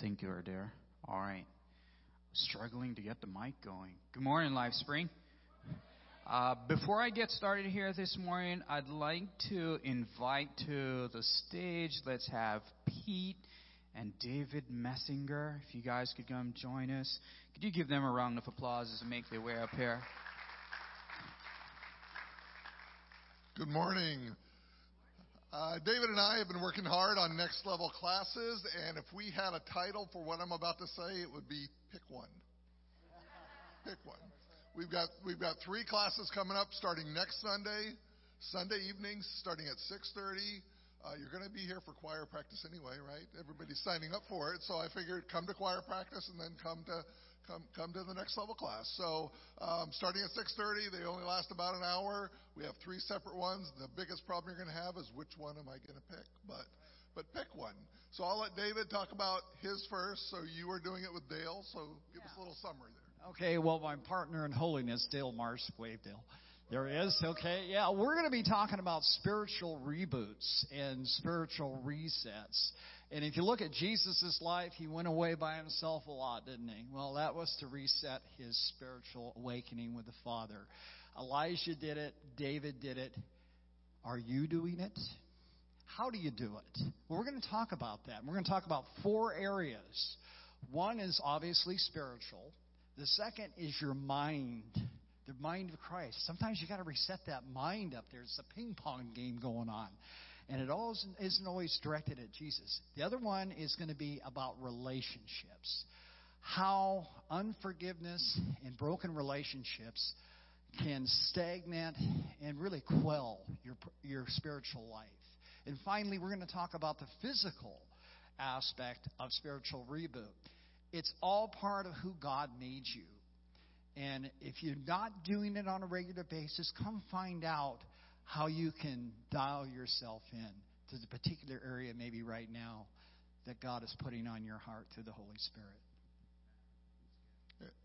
Thank you, Adair. All right. Struggling to get the mic going. Good morning, Life Spring. Uh, before I get started here this morning, I'd like to invite to the stage, let's have Pete and David Messinger. If you guys could come join us. Could you give them a round of applause as they make their way up here? Good morning. Uh, David and I have been working hard on next level classes, and if we had a title for what I'm about to say, it would be Pick One. Pick one. We've got we've got three classes coming up starting next Sunday, Sunday evenings starting at 6:30. Uh, you're going to be here for choir practice anyway, right? Everybody's signing up for it, so I figured come to choir practice and then come to come come to the next level class. So um, starting at 6:30, they only last about an hour. We have three separate ones. The biggest problem you're going to have is which one am I going to pick? But but pick one. So I'll let David talk about his first. So you are doing it with Dale. So give yeah. us a little summary there. Okay. Well, my partner in holiness, Dale Marsh, wave Dale. There he is. Okay. Yeah, we're going to be talking about spiritual reboots and spiritual resets. And if you look at Jesus' life, he went away by himself a lot, didn't he? Well, that was to reset his spiritual awakening with the Father. Elijah did it. David did it. Are you doing it? How do you do it? Well, we're going to talk about that. We're going to talk about four areas. One is obviously spiritual. The second is your mind the mind of Christ. Sometimes you got to reset that mind up there. It's a ping pong game going on. And it always isn't always directed at Jesus. The other one is going to be about relationships. How unforgiveness and broken relationships can stagnate and really quell your, your spiritual life. And finally, we're going to talk about the physical aspect of spiritual reboot. It's all part of who God made you. And if you're not doing it on a regular basis, come find out how you can dial yourself in to the particular area, maybe right now, that God is putting on your heart through the Holy Spirit.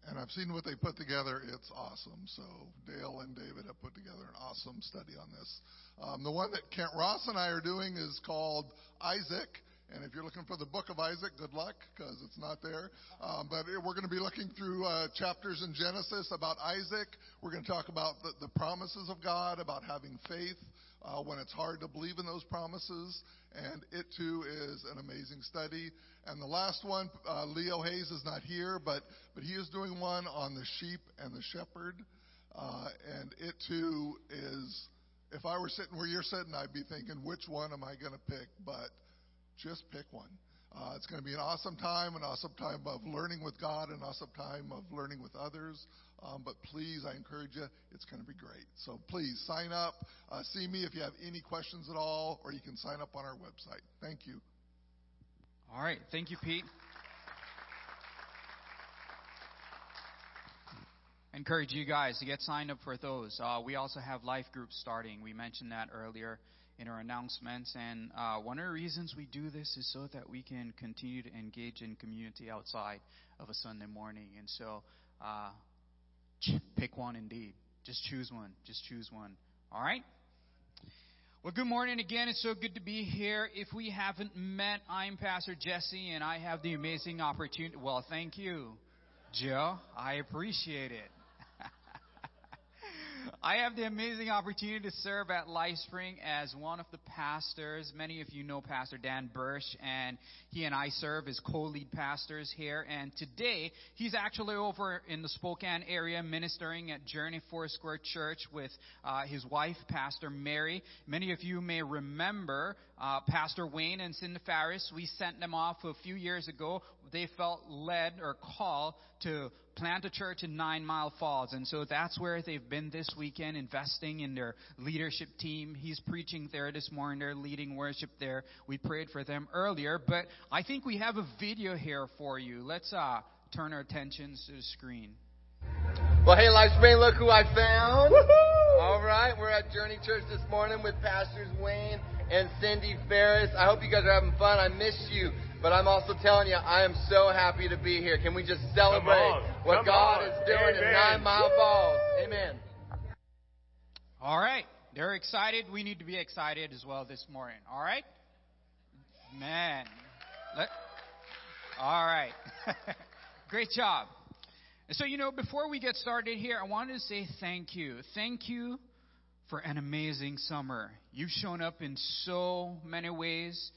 And I've seen what they put together. It's awesome. So Dale and David have put together an awesome study on this. Um, the one that Kent Ross and I are doing is called Isaac. And if you're looking for the book of Isaac, good luck because it's not there. Um, but we're going to be looking through uh, chapters in Genesis about Isaac. We're going to talk about the, the promises of God, about having faith uh, when it's hard to believe in those promises. And it too is an amazing study. And the last one, uh, Leo Hayes is not here, but but he is doing one on the sheep and the shepherd. Uh, and it too is. If I were sitting where you're sitting, I'd be thinking, which one am I going to pick? But just pick one. Uh, it's going to be an awesome time, an awesome time of learning with God, an awesome time of learning with others. Um, but please, I encourage you, it's going to be great. So please sign up. Uh, see me if you have any questions at all, or you can sign up on our website. Thank you. All right. Thank you, Pete. Encourage you guys to get signed up for those. Uh, we also have life groups starting. We mentioned that earlier in our announcements. And uh, one of the reasons we do this is so that we can continue to engage in community outside of a Sunday morning. And so, uh, pick one indeed. Just choose one. Just choose one. All right? Well, good morning again. It's so good to be here. If we haven't met, I'm Pastor Jesse, and I have the amazing opportunity. Well, thank you, Joe. I appreciate it. I have the amazing opportunity to serve at LifeSpring as one of the pastors. Many of you know Pastor Dan Bursch, and he and I serve as co-lead pastors here. And today, he's actually over in the Spokane area ministering at Journey Foursquare Church with uh, his wife, Pastor Mary. Many of you may remember uh, Pastor Wayne and Cindy Farris. We sent them off a few years ago. They felt led or called to plant a church in Nine Mile Falls. And so that's where they've been this weekend, investing in their leadership team. He's preaching there this morning. They're leading worship there. We prayed for them earlier. But I think we have a video here for you. Let's uh, turn our attentions to the screen. Well, hey, LifeSpring, look who I found. Woo-hoo! All right, we're at Journey Church this morning with Pastors Wayne and Cindy Ferris. I hope you guys are having fun. I miss you. But I'm also telling you, I am so happy to be here. Can we just celebrate what Come God on. is doing Amen. in Nine Mile Falls? Amen. All right. They're excited. We need to be excited as well this morning. All right? Man. Let, All right. Great job. So, you know, before we get started here, I wanted to say thank you. Thank you for an amazing summer. You've shown up in so many ways.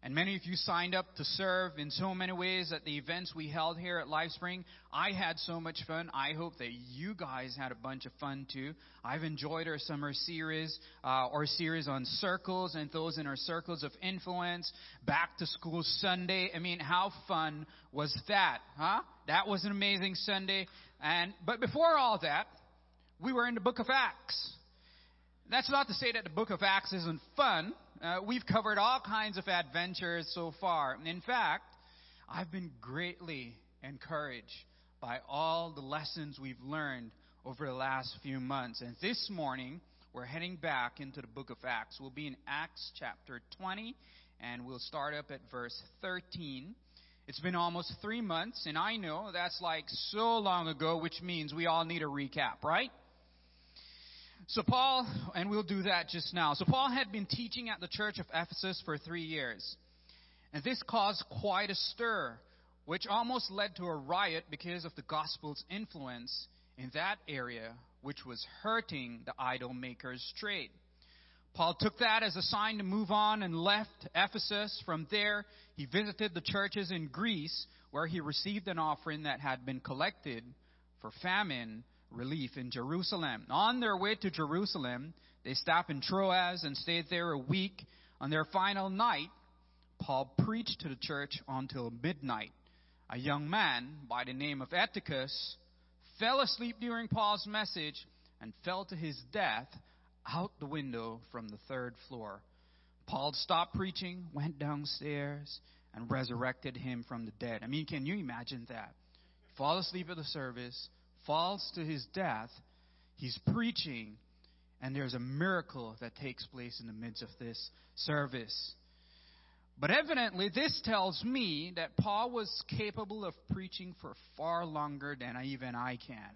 And many of you signed up to serve in so many ways at the events we held here at LifeSpring. I had so much fun. I hope that you guys had a bunch of fun too. I've enjoyed our summer series, uh, our series on circles and those in our circles of influence. Back to school Sunday. I mean, how fun was that, huh? That was an amazing Sunday. And, but before all that, we were in the book of Acts. That's not to say that the book of Acts isn't fun. Uh, we've covered all kinds of adventures so far. In fact, I've been greatly encouraged by all the lessons we've learned over the last few months. And this morning, we're heading back into the book of Acts. We'll be in Acts chapter 20, and we'll start up at verse 13. It's been almost three months, and I know that's like so long ago, which means we all need a recap, right? So, Paul, and we'll do that just now. So, Paul had been teaching at the church of Ephesus for three years. And this caused quite a stir, which almost led to a riot because of the gospel's influence in that area, which was hurting the idol maker's trade. Paul took that as a sign to move on and left Ephesus. From there, he visited the churches in Greece, where he received an offering that had been collected for famine relief in Jerusalem. On their way to Jerusalem, they stopped in Troas and stayed there a week. On their final night, Paul preached to the church until midnight. A young man by the name of Eutychus fell asleep during Paul's message and fell to his death out the window from the third floor. Paul stopped preaching, went downstairs, and resurrected him from the dead. I mean, can you imagine that? Fall asleep at the service, falls to his death, he's preaching, and there's a miracle that takes place in the midst of this service. But evidently, this tells me that Paul was capable of preaching for far longer than even I can.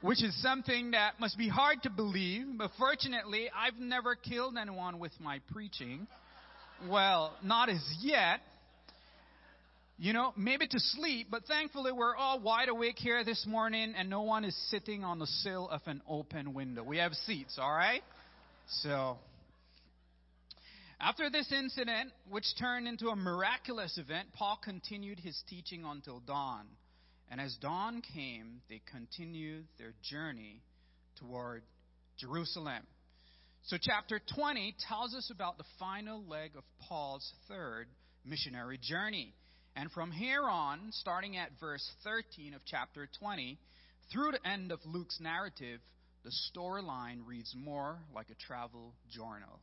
Which is something that must be hard to believe, but fortunately, I've never killed anyone with my preaching. Well, not as yet you know, maybe to sleep, but thankfully we're all wide awake here this morning and no one is sitting on the sill of an open window. We have seats, all right? So, after this incident, which turned into a miraculous event, Paul continued his teaching until dawn. And as dawn came, they continued their journey toward Jerusalem. So, chapter 20 tells us about the final leg of Paul's third missionary journey. And from here on, starting at verse 13 of chapter 20, through the end of Luke's narrative, the storyline reads more like a travel journal.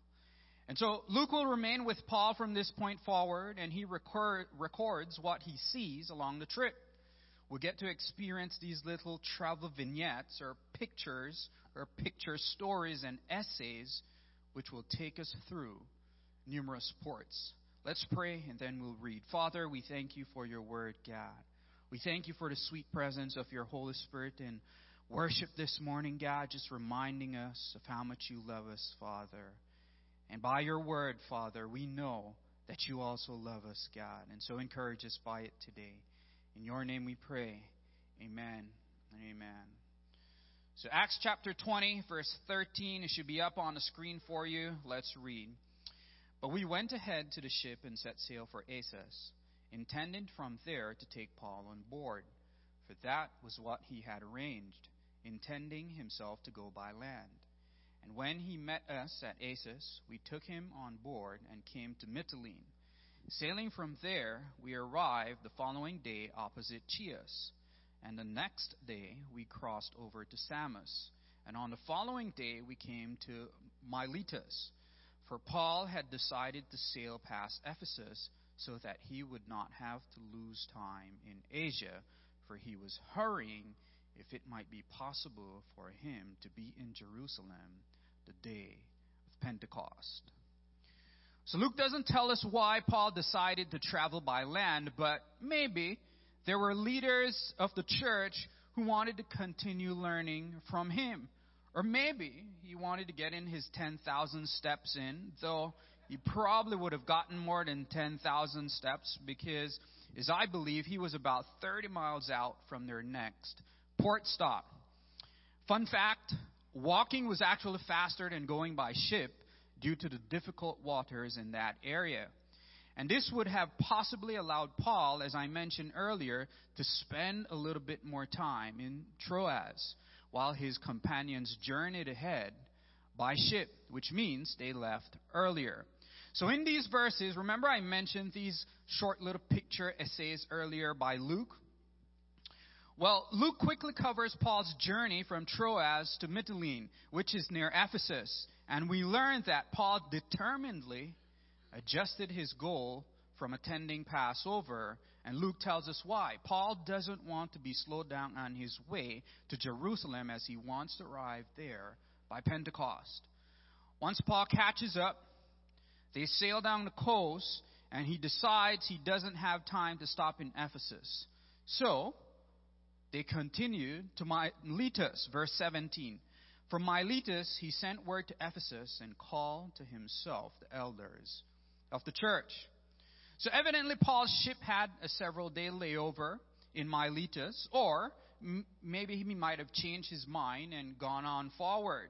And so Luke will remain with Paul from this point forward, and he record, records what he sees along the trip. We'll get to experience these little travel vignettes or pictures or picture stories and essays which will take us through numerous ports Let's pray and then we'll read. Father, we thank you for your word, God. We thank you for the sweet presence of your Holy Spirit and worship this morning, God, just reminding us of how much you love us, Father. And by your word, Father, we know that you also love us, God. And so encourage us by it today. In your name we pray. Amen amen. So, Acts chapter 20, verse 13, it should be up on the screen for you. Let's read. But we went ahead to the ship and set sail for Assos, intending from there to take Paul on board, for that was what he had arranged, intending himself to go by land. And when he met us at Assos, we took him on board and came to Mytilene. Sailing from there, we arrived the following day opposite Chios, and the next day we crossed over to Samos, and on the following day we came to Miletus for Paul had decided to sail past Ephesus so that he would not have to lose time in Asia, for he was hurrying if it might be possible for him to be in Jerusalem the day of Pentecost. So Luke doesn't tell us why Paul decided to travel by land, but maybe there were leaders of the church who wanted to continue learning from him. Or maybe he wanted to get in his 10,000 steps in, though he probably would have gotten more than 10,000 steps because, as I believe, he was about 30 miles out from their next port stop. Fun fact walking was actually faster than going by ship due to the difficult waters in that area. And this would have possibly allowed Paul, as I mentioned earlier, to spend a little bit more time in Troas while his companions journeyed ahead by ship, which means they left earlier. So in these verses, remember I mentioned these short little picture essays earlier by Luke? Well, Luke quickly covers Paul's journey from Troas to Mytilene, which is near Ephesus. And we learn that Paul determinedly adjusted his goal from attending Passover. And Luke tells us why. Paul doesn't want to be slowed down on his way to Jerusalem as he wants to arrive there by Pentecost. Once Paul catches up, they sail down the coast, and he decides he doesn't have time to stop in Ephesus. So, they continued to Miletus, verse 17. From Miletus, he sent word to Ephesus and called to himself the elders of the church. So evidently, Paul's ship had a several day layover in Miletus, or m- maybe he might have changed his mind and gone on forward.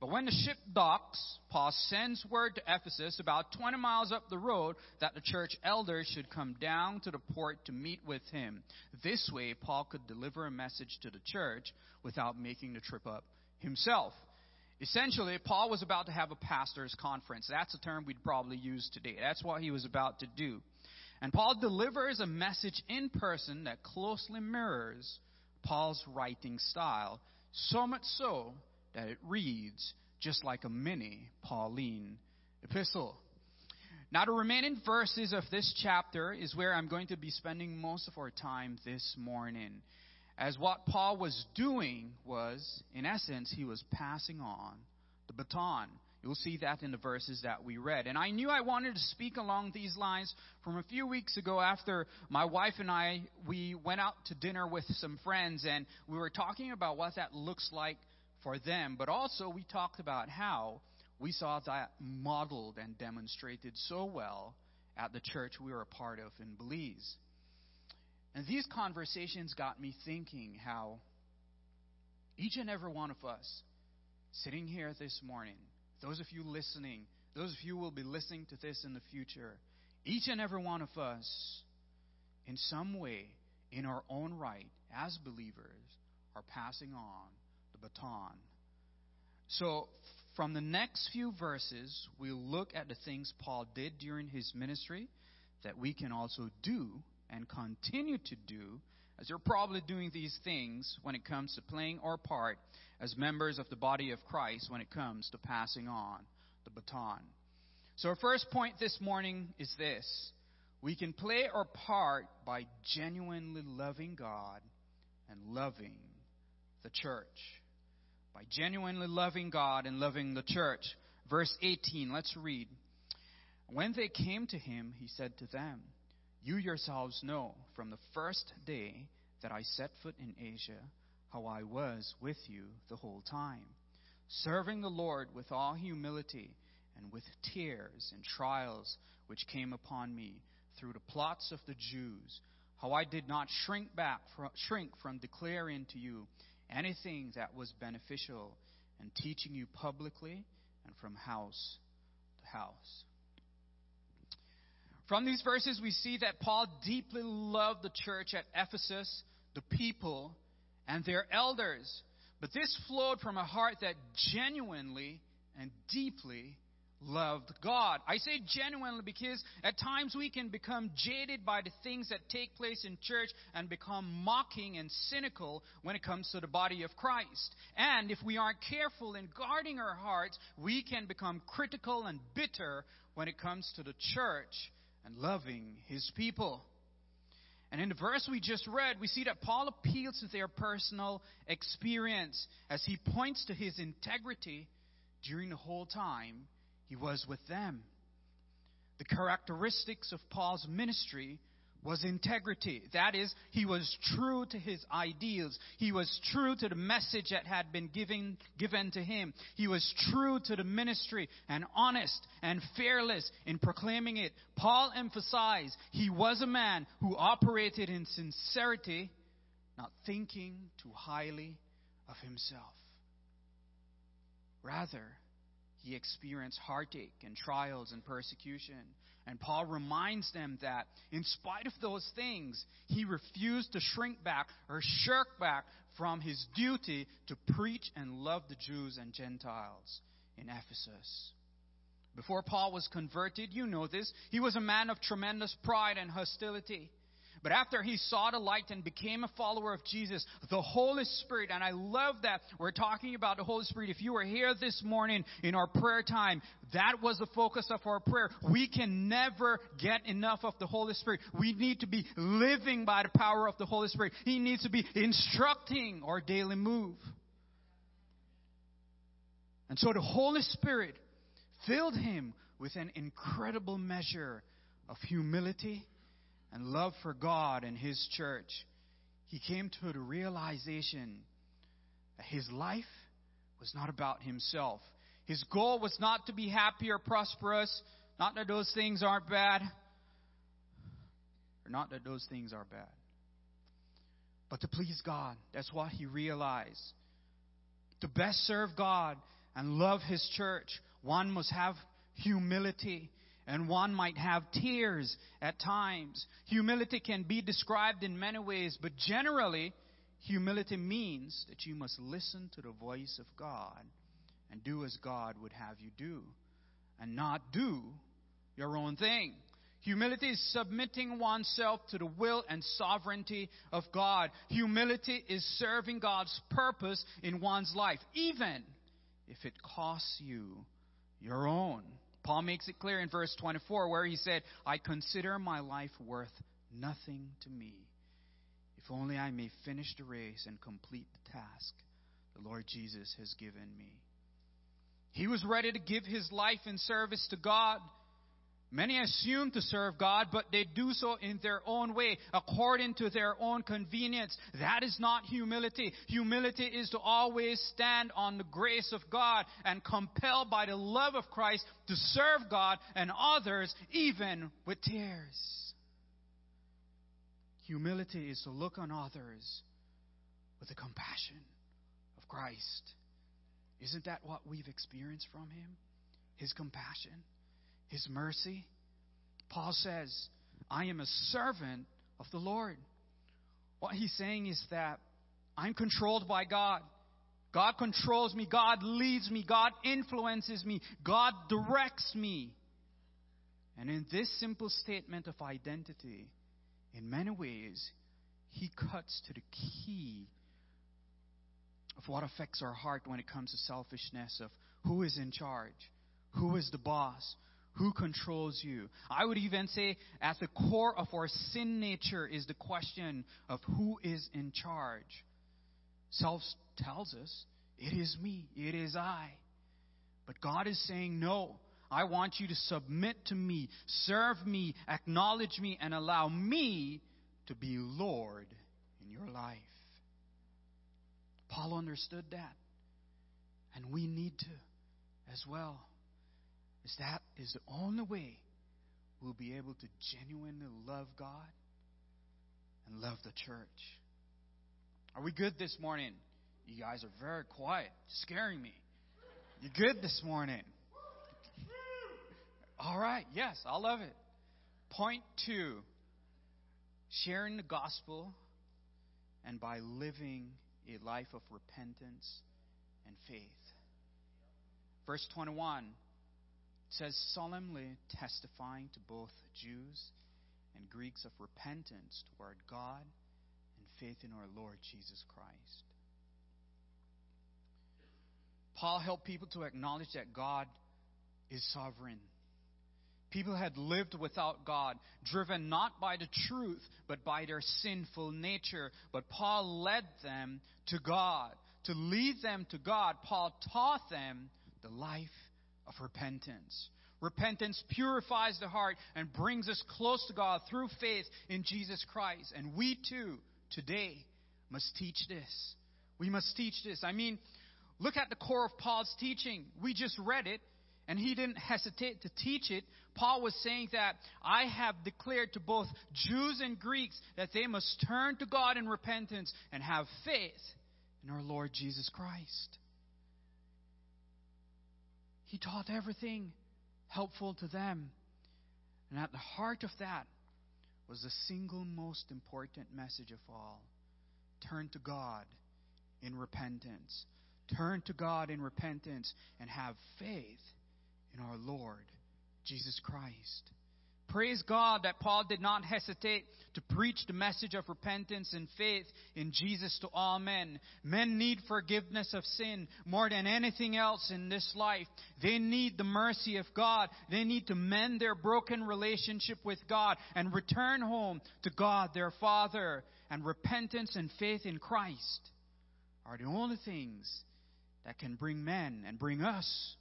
But when the ship docks, Paul sends word to Ephesus, about 20 miles up the road, that the church elders should come down to the port to meet with him. This way, Paul could deliver a message to the church without making the trip up himself. Essentially, Paul was about to have a pastor's conference. That's a term we'd probably use today. That's what he was about to do. And Paul delivers a message in person that closely mirrors Paul's writing style, so much so that it reads just like a mini Pauline epistle. Now, the remaining verses of this chapter is where I'm going to be spending most of our time this morning as what Paul was doing was, in essence, he was passing on the baton. You'll see that in the verses that we read. And I knew I wanted to speak along these lines from a few weeks ago after my wife and I, we went out to dinner with some friends and we were talking about what that looks like for them. But also we talked about how we saw that modeled and demonstrated so well at the church we were a part of in Belize. And these conversations got me thinking how each and every one of us sitting here this morning, those of you listening, those of you who will be listening to this in the future, each and every one of us, in some way, in our own right, as believers, are passing on the baton. So, from the next few verses, we'll look at the things Paul did during his ministry that we can also do and continue to do, as you're probably doing these things when it comes to playing our part as members of the body of Christ when it comes to passing on the baton. So, our first point this morning is this we can play our part by genuinely loving God and loving the church. By genuinely loving God and loving the church. Verse 18, let's read. When they came to him, he said to them, you yourselves know from the first day that I set foot in Asia how I was with you the whole time, serving the Lord with all humility and with tears and trials which came upon me through the plots of the Jews, how I did not shrink back from, shrink from declaring to you anything that was beneficial and teaching you publicly and from house to house. From these verses, we see that Paul deeply loved the church at Ephesus, the people, and their elders. But this flowed from a heart that genuinely and deeply loved God. I say genuinely because at times we can become jaded by the things that take place in church and become mocking and cynical when it comes to the body of Christ. And if we aren't careful in guarding our hearts, we can become critical and bitter when it comes to the church and loving his people. And in the verse we just read, we see that Paul appeals to their personal experience as he points to his integrity during the whole time he was with them. The characteristics of Paul's ministry was integrity. That is, he was true to his ideals. He was true to the message that had been given, given to him. He was true to the ministry and honest and fearless in proclaiming it. Paul emphasized he was a man who operated in sincerity, not thinking too highly of himself. Rather, he experienced heartache and trials and persecution. And Paul reminds them that in spite of those things, he refused to shrink back or shirk back from his duty to preach and love the Jews and Gentiles in Ephesus. Before Paul was converted, you know this, he was a man of tremendous pride and hostility. But after he saw the light and became a follower of Jesus, the Holy Spirit, and I love that we're talking about the Holy Spirit. If you were here this morning in our prayer time, that was the focus of our prayer. We can never get enough of the Holy Spirit. We need to be living by the power of the Holy Spirit. He needs to be instructing our daily move. And so the Holy Spirit filled him with an incredible measure of humility and love for God and His church, he came to the realization that his life was not about himself. His goal was not to be happy or prosperous, not that those things aren't bad, or not that those things are bad, but to please God. That's what he realized. To best serve God and love his church, one must have humility and one might have tears at times. Humility can be described in many ways, but generally, humility means that you must listen to the voice of God and do as God would have you do, and not do your own thing. Humility is submitting oneself to the will and sovereignty of God. Humility is serving God's purpose in one's life, even if it costs you your own. Paul makes it clear in verse 24 where he said, I consider my life worth nothing to me, if only I may finish the race and complete the task the Lord Jesus has given me. He was ready to give his life in service to God Many assume to serve God, but they do so in their own way, according to their own convenience. That is not humility. Humility is to always stand on the grace of God and compelled by the love of Christ to serve God and others, even with tears. Humility is to look on others with the compassion of Christ. Isn't that what we've experienced from Him? His compassion. His mercy. Paul says, I am a servant of the Lord. What he's saying is that I'm controlled by God. God controls me. God leads me. God influences me. God directs me. And in this simple statement of identity, in many ways, he cuts to the key of what affects our heart when it comes to selfishness of who is in charge, who is the boss, who controls you? I would even say at the core of our sin nature is the question of who is in charge. Self tells us, it is me, it is I. But God is saying, no, I want you to submit to me, serve me, acknowledge me, and allow me to be Lord in your life. Paul understood that. And we need to as well is that is the only way we'll be able to genuinely love God and love the church. Are we good this morning? You guys are very quiet, scaring me. You good this morning? All right, yes, I love it. Point two sharing the gospel and by living a life of repentance and faith. Verse 21 says, solemnly testifying to both Jews and Greeks of repentance toward God and faith in our Lord Jesus Christ. Paul helped people to acknowledge that God is sovereign. People had lived without God, driven not by the truth, but by their sinful nature. But Paul led them to God. To lead them to God, Paul taught them the life of repentance. Repentance purifies the heart and brings us close to God through faith in Jesus Christ. And we too, today, must teach this. We must teach this. I mean, look at the core of Paul's teaching. We just read it, and he didn't hesitate to teach it. Paul was saying that I have declared to both Jews and Greeks that they must turn to God in repentance and have faith in our Lord Jesus Christ. He taught everything helpful to them. And at the heart of that was the single most important message of all turn to God in repentance. Turn to God in repentance and have faith in our Lord Jesus Christ. Praise God that Paul did not hesitate to preach the message of repentance and faith in Jesus to all men. Men need forgiveness of sin more than anything else in this life. They need the mercy of God. They need to mend their broken relationship with God and return home to God their Father. And repentance and faith in Christ are the only things that can bring men and bring us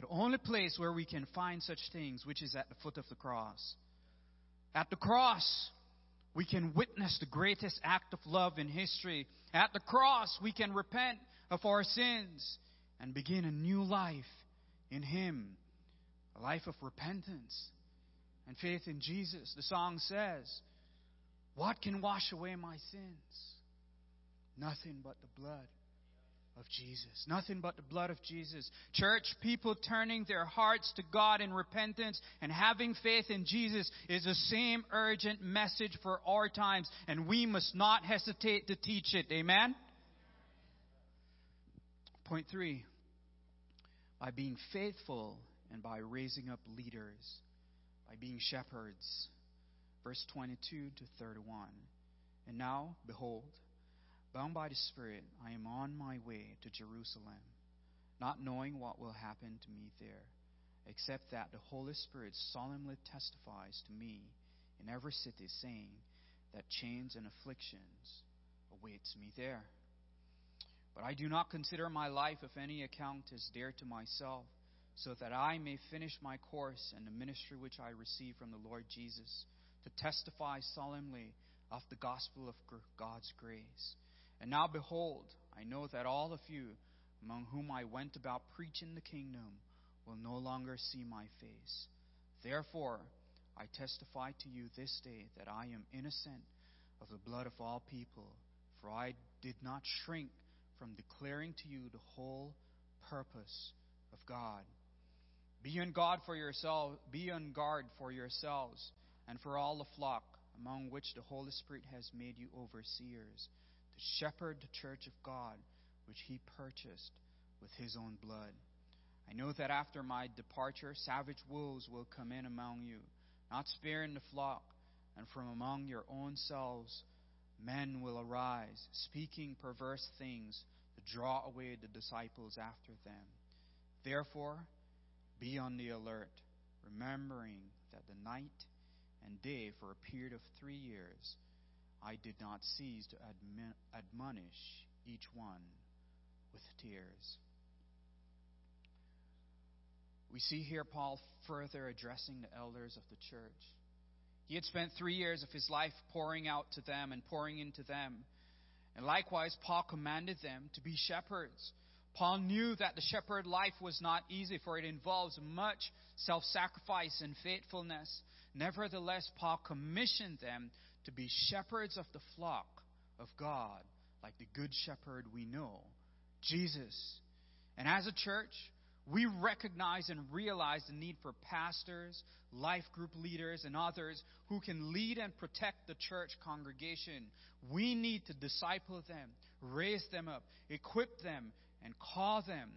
the only place where we can find such things, which is at the foot of the cross. At the cross, we can witness the greatest act of love in history. At the cross, we can repent of our sins and begin a new life in Him, a life of repentance and faith in Jesus. The song says, What can wash away my sins? Nothing but the blood of Jesus. Nothing but the blood of Jesus. Church, people turning their hearts to God in repentance and having faith in Jesus is the same urgent message for our times, and we must not hesitate to teach it. Amen? Point three by being faithful and by raising up leaders, by being shepherds. Verse 22 to 31. And now, behold, Bound by the Spirit, I am on my way to Jerusalem, not knowing what will happen to me there, except that the Holy Spirit solemnly testifies to me in every city, saying that chains and afflictions awaits me there. But I do not consider my life of any account as dear to myself, so that I may finish my course and the ministry which I receive from the Lord Jesus, to testify solemnly of the gospel of God's grace. And now behold, I know that all of you, among whom I went about preaching the kingdom, will no longer see my face. Therefore, I testify to you this day that I am innocent of the blood of all people, for I did not shrink from declaring to you the whole purpose of God. Be on guard for yourselves, be on guard for yourselves and for all the flock among which the Holy Spirit has made you overseers to shepherd the church of God, which he purchased with his own blood. I know that after my departure, savage wolves will come in among you, not sparing the flock, and from among your own selves men will arise, speaking perverse things to draw away the disciples after them. Therefore, be on the alert, remembering that the night and day for a period of three years I did not cease to admonish each one with tears. We see here Paul further addressing the elders of the church. He had spent three years of his life pouring out to them and pouring into them. And likewise, Paul commanded them to be shepherds. Paul knew that the shepherd life was not easy, for it involves much self sacrifice and faithfulness. Nevertheless, Paul commissioned them to be shepherds of the flock of God, like the good shepherd we know, Jesus. And as a church, we recognize and realize the need for pastors, life group leaders, and others who can lead and protect the church congregation. We need to disciple them, raise them up, equip them, and call them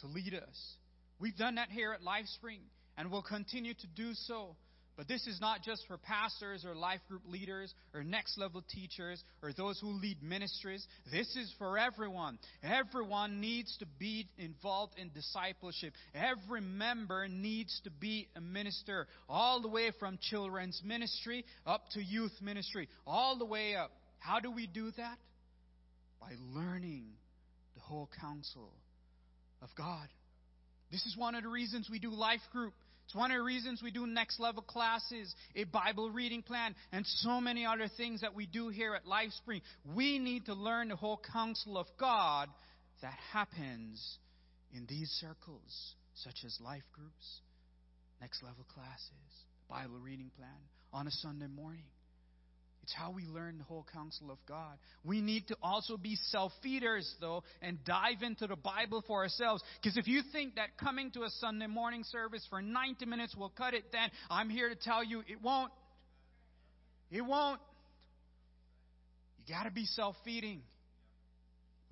to lead us. We've done that here at LifeSpring, and we'll continue to do so. But this is not just for pastors or life group leaders or next level teachers or those who lead ministries. This is for everyone. Everyone needs to be involved in discipleship. Every member needs to be a minister, all the way from children's ministry up to youth ministry, all the way up. How do we do that? By learning the whole counsel of God This is one of the reasons we do life group. It's one of the reasons we do next level classes, a Bible reading plan, and so many other things that we do here at LifeSpring. We need to learn the whole counsel of God that happens in these circles, such as life groups, next level classes, Bible reading plan on a Sunday morning. It's how we learn the whole counsel of God. We need to also be self feeders, though, and dive into the Bible for ourselves. Because if you think that coming to a Sunday morning service for 90 minutes will cut it, then I'm here to tell you it won't. It won't. You got to be self feeding.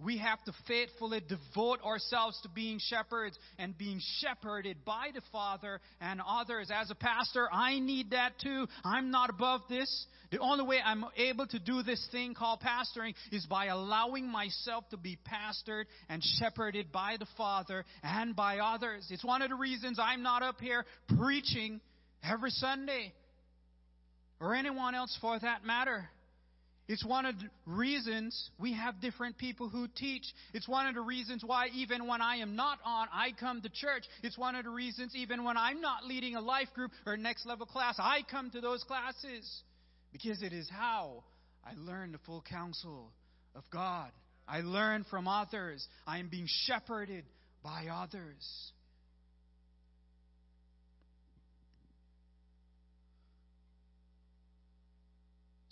We have to faithfully devote ourselves to being shepherds and being shepherded by the Father and others. As a pastor, I need that too. I'm not above this. The only way I'm able to do this thing called pastoring is by allowing myself to be pastored and shepherded by the Father and by others. It's one of the reasons I'm not up here preaching every Sunday or anyone else for that matter. It's one of the reasons we have different people who teach. It's one of the reasons why, even when I am not on, I come to church. It's one of the reasons, even when I'm not leading a life group or next level class, I come to those classes. Because it is how I learn the full counsel of God. I learn from others. I am being shepherded by others.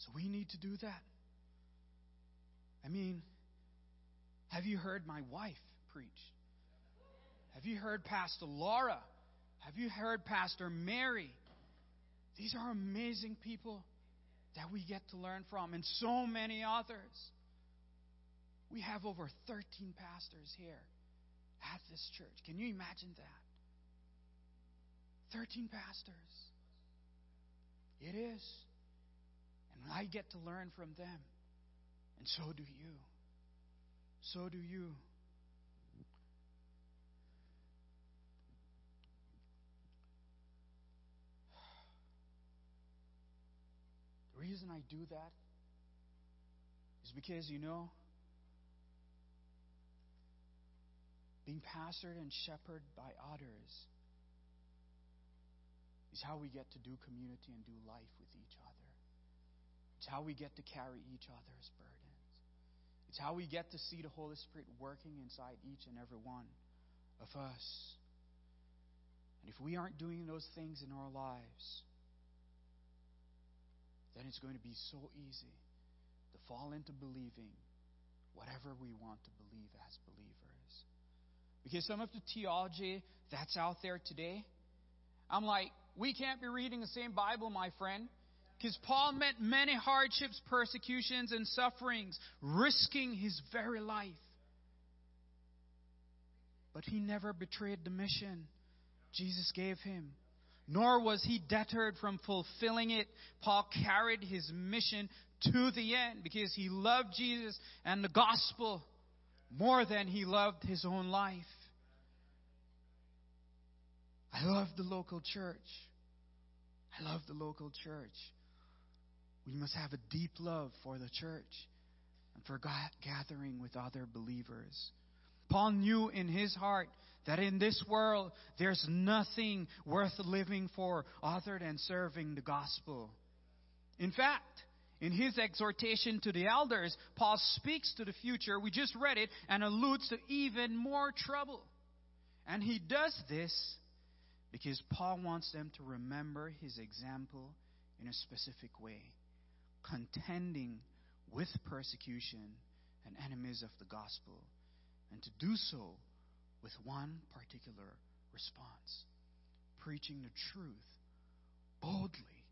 So we need to do that. I mean, have you heard my wife preach? Have you heard Pastor Laura? Have you heard Pastor Mary? These are amazing people that we get to learn from, and so many others. We have over 13 pastors here at this church. Can you imagine that? 13 pastors. It is. And I get to learn from them. And so do you. So do you. The reason I do that is because, you know, being pastored and shepherded by others is how we get to do community and do life with each other. It's how we get to carry each other's burdens. It's how we get to see the Holy Spirit working inside each and every one of us. And if we aren't doing those things in our lives, then it's going to be so easy to fall into believing whatever we want to believe as believers. Because some of the theology that's out there today, I'm like, we can't be reading the same Bible, my friend. Because Paul met many hardships, persecutions, and sufferings, risking his very life. But he never betrayed the mission Jesus gave him, nor was he deterred from fulfilling it. Paul carried his mission to the end because he loved Jesus and the gospel more than he loved his own life. I love the local church. I love the local church. We must have a deep love for the church and for gathering with other believers. Paul knew in his heart that in this world there's nothing worth living for other than serving the gospel. In fact, in his exhortation to the elders, Paul speaks to the future. We just read it and alludes to even more trouble. And he does this because Paul wants them to remember his example in a specific way contending with persecution and enemies of the gospel, and to do so with one particular response preaching the truth boldly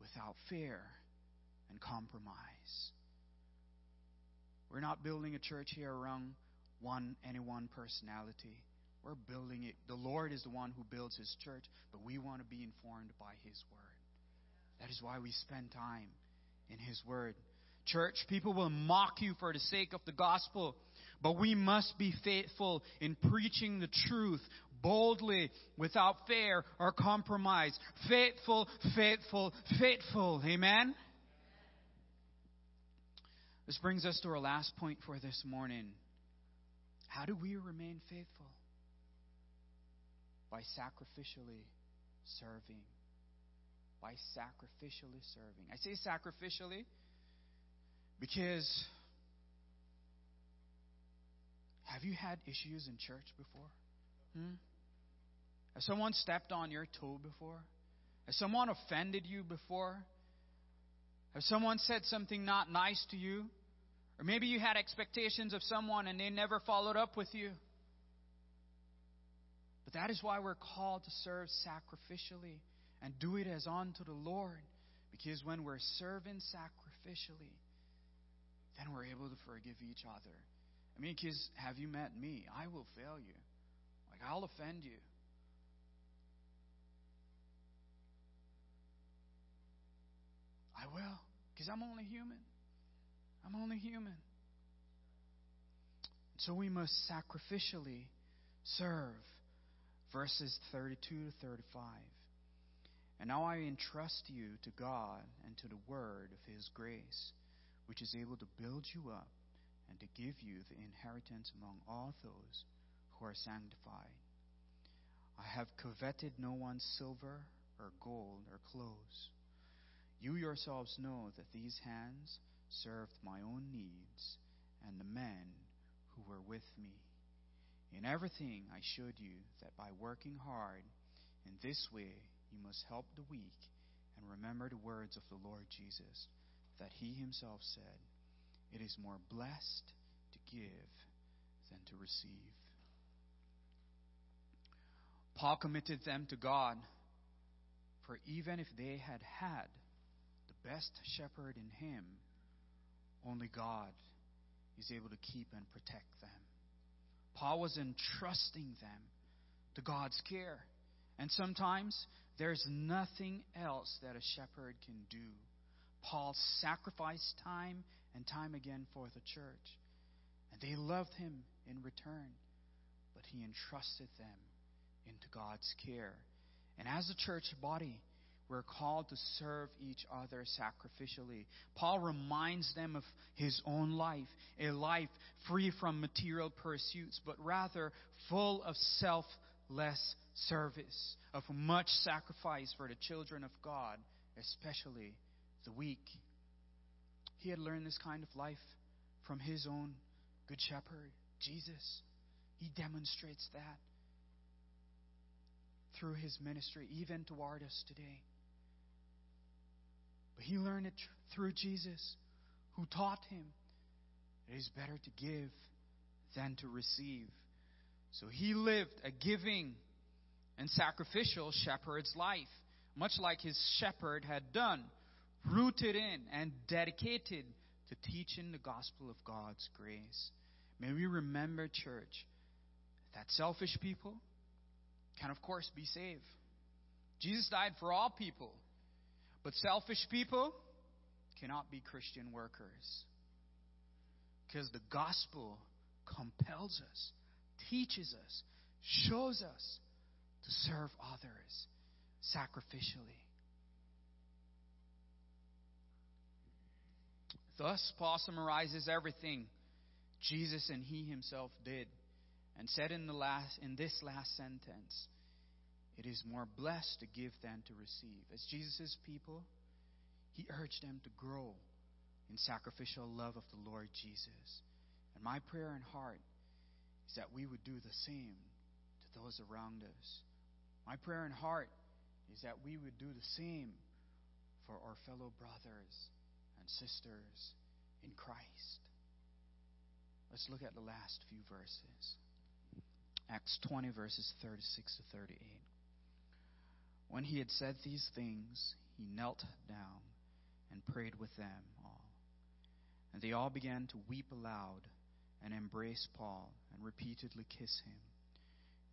without fear and compromise. We're not building a church here around one any one personality. We're building it. The Lord is the one who builds his church, but we want to be informed by his word. That is why we spend time in His Word. Church, people will mock you for the sake of the gospel, but we must be faithful in preaching the truth boldly, without fear or compromise. Faithful, faithful, faithful. Amen? This brings us to our last point for this morning. How do we remain faithful? by sacrificially serving. By sacrificially serving. I say sacrificially because have you had issues in church before? Hmm? Has someone stepped on your toe before? Has someone offended you before? Has someone said something not nice to you? Or maybe you had expectations of someone and they never followed up with you. But that is why we're called to serve sacrificially and do it as unto the Lord. Because when we're serving sacrificially, then we're able to forgive each other. I mean, because have you met me? I will fail you. Like, I'll offend you. I will, because I'm only human. I'm only human. So we must sacrificially serve. Verses 32 to 35. And now I entrust you to God and to the word of his grace, which is able to build you up and to give you the inheritance among all those who are sanctified. I have coveted no one's silver or gold or clothes. You yourselves know that these hands served my own needs and the men who were with me. In everything I showed you that by working hard in this way you must help the weak and remember the words of the Lord Jesus, that he himself said, It is more blessed to give than to receive. Paul committed them to God, for even if they had had the best shepherd in him, only God is able to keep and protect them. Paul was entrusting them to God's care. And sometimes there's nothing else that a shepherd can do. Paul sacrificed time and time again for the church. And they loved him in return. But he entrusted them into God's care. And as a church body, we're called to serve each other sacrificially. Paul reminds them of his own life, a life free from material pursuits, but rather full of selfless service, of much sacrifice for the children of God, especially the weak. He had learned this kind of life from his own good shepherd, Jesus. He demonstrates that through his ministry, even toward us today. But he learned it through Jesus, who taught him it is better to give than to receive. So he lived a giving and sacrificial shepherd's life, much like his shepherd had done, rooted in and dedicated to teaching the gospel of God's grace. May we remember, church, that selfish people can, of course, be saved. Jesus died for all people. But selfish people cannot be Christian workers. Because the gospel compels us, teaches us, shows us to serve others sacrificially. Thus, Paul summarizes everything Jesus and he himself did and said in, the last, in this last sentence it is more blessed to give than to receive. As Jesus' people, he urged them to grow in sacrificial love of the Lord Jesus. And my prayer and heart is that we would do the same to those around us. My prayer and heart is that we would do the same for our fellow brothers and sisters in Christ. Let's look at the last few verses. Acts 20, verses 36 to 38. When he had said these things, he knelt down and prayed with them all. And they all began to weep aloud and embrace Paul and repeatedly kiss him,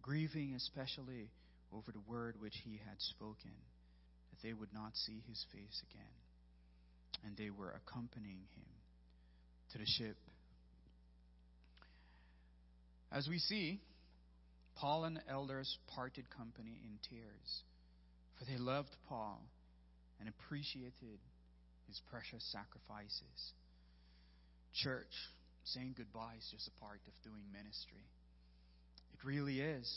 grieving especially over the word which he had spoken, that they would not see his face again. And they were accompanying him to the ship. As we see, Paul and the elders parted company in tears for they loved Paul and appreciated his precious sacrifices. Church, saying goodbye is just a part of doing ministry. It really is.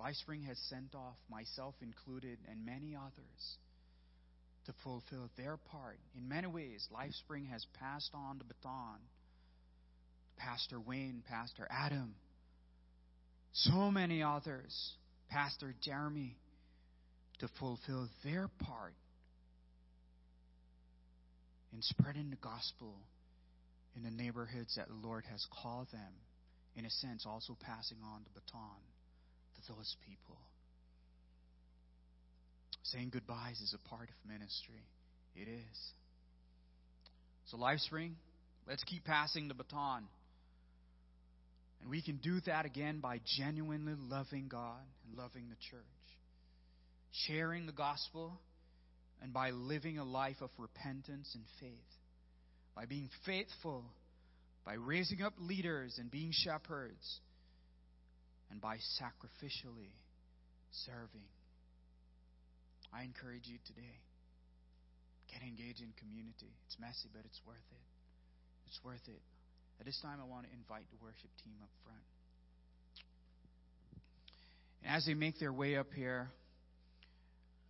LifeSpring has sent off, myself included, and many others to fulfill their part. In many ways, LifeSpring has passed on the baton. Pastor Wayne, Pastor Adam, so many others, Pastor Jeremy, to fulfill their part in spreading the gospel in the neighborhoods that the Lord has called them. In a sense, also passing on the baton to those people. Saying goodbyes is a part of ministry. It is. So, LifeSpring, let's keep passing the baton. And we can do that again by genuinely loving God and loving the church, sharing the gospel, and by living a life of repentance and faith, by being faithful, by raising up leaders and being shepherds, and by sacrificially serving. I encourage you today get engaged in community. It's messy, but it's worth it. It's worth it. At this time, I want to invite the worship team up front. And as they make their way up here,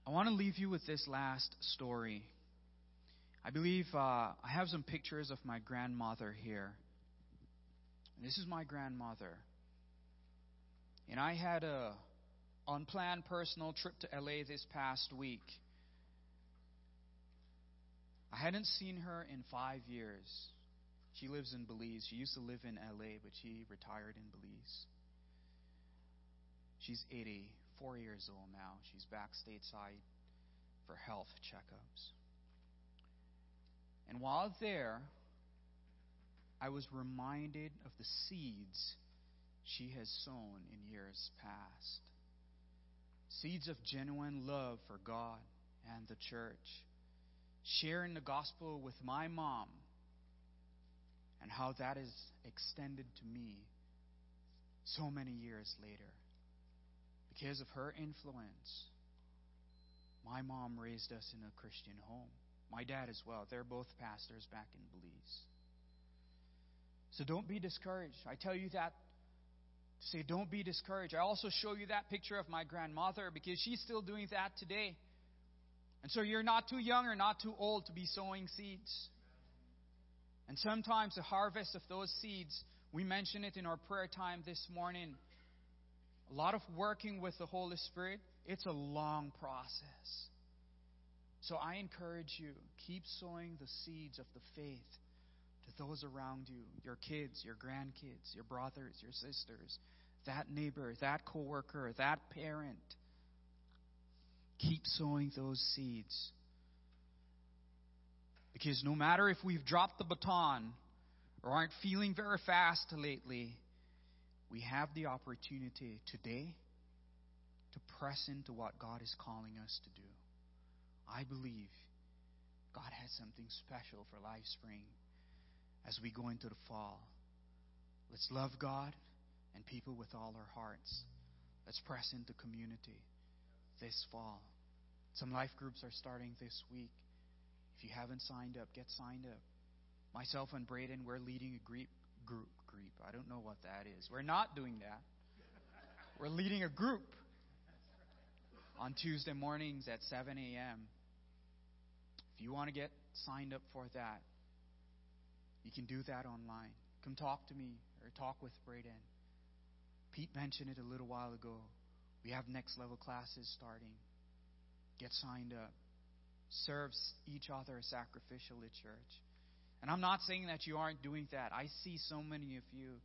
I want to leave you with this last story. I believe uh, I have some pictures of my grandmother here. This is my grandmother. And I had a unplanned personal trip to LA this past week. I hadn't seen her in five years. She lives in Belize. She used to live in LA, but she retired in Belize. She's 84 years old now. She's back stateside for health checkups. And while there, I was reminded of the seeds she has sown in years past. Seeds of genuine love for God and the church. Sharing the gospel with my mom and how that is extended to me so many years later. Because of her influence, my mom raised us in a Christian home. My dad as well. They're both pastors back in Belize. So don't be discouraged. I tell you that to say, don't be discouraged. I also show you that picture of my grandmother because she's still doing that today. And so you're not too young or not too old to be sowing seeds. And sometimes the harvest of those seeds, we mentioned it in our prayer time this morning. A lot of working with the Holy Spirit, it's a long process. So I encourage you, keep sowing the seeds of the faith to those around you, your kids, your grandkids, your brothers, your sisters, that neighbor, that coworker, that parent. Keep sowing those seeds. Because no matter if we've dropped the baton or aren't feeling very fast lately, we have the opportunity today to press into what God is calling us to do. I believe God has something special for Life Spring as we go into the fall. Let's love God and people with all our hearts. Let's press into community this fall. Some life groups are starting this week. If you haven't signed up, get signed up. Myself and Braden, we're leading a group. Group, group. I don't know what that is. We're not doing that. We're leading a group on Tuesday mornings at 7 a.m. You want to get signed up for that, you can do that online. Come talk to me or talk with Braden. Pete mentioned it a little while ago. We have next level classes starting. Get signed up. Serve each other sacrificially, church. And I'm not saying that you aren't doing that. I see so many of you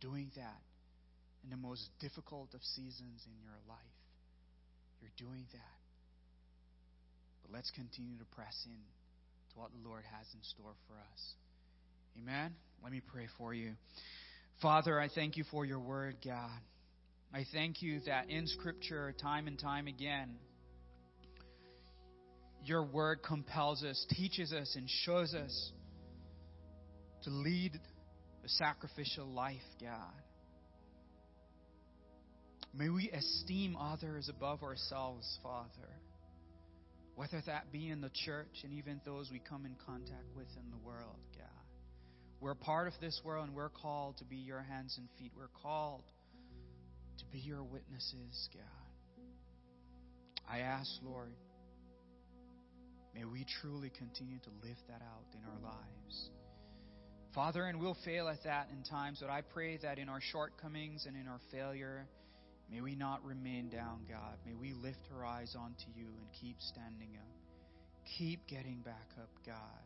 doing that in the most difficult of seasons in your life. You're doing that. But let's continue to press in to what the Lord has in store for us. Amen. Let me pray for you. Father, I thank you for your word, God. I thank you that in Scripture, time and time again, your word compels us, teaches us, and shows us to lead a sacrificial life, God. May we esteem others above ourselves, Father, whether that be in the church and even those we come in contact with in the world, God. We're part of this world and we're called to be your hands and feet. We're called to be your witnesses, God. I ask, Lord, may we truly continue to live that out in our lives. Father, and we'll fail at that in times, but I pray that in our shortcomings and in our failure, may we not remain down, God. May we lift our eyes onto you and keep standing up. Keep getting back up, God.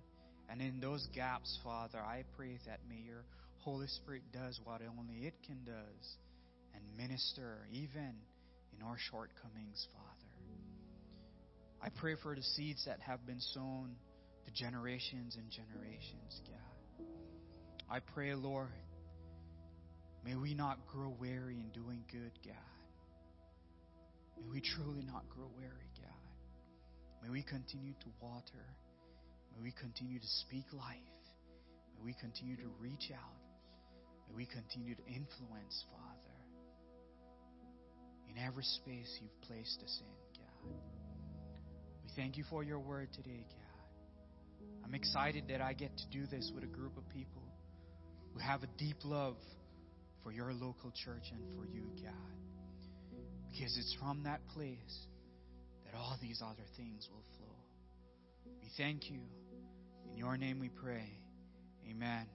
And in those gaps, Father, I pray that may your Holy Spirit does what only it can does and minister even in our shortcomings, Father. I pray for the seeds that have been sown to generations and generations, God. I pray, Lord, may we not grow weary in doing good, God. May we truly not grow weary, God. May we continue to water. May we continue to speak life. May we continue to reach out. May we continue to influence, Father, in every space you've placed us in, God. We thank you for your word today, God. I'm excited that I get to do this with a group of people who have a deep love for your local church and for you, God. Because it's from that place that all these other things will flow. We thank you. In your name we pray. Amen.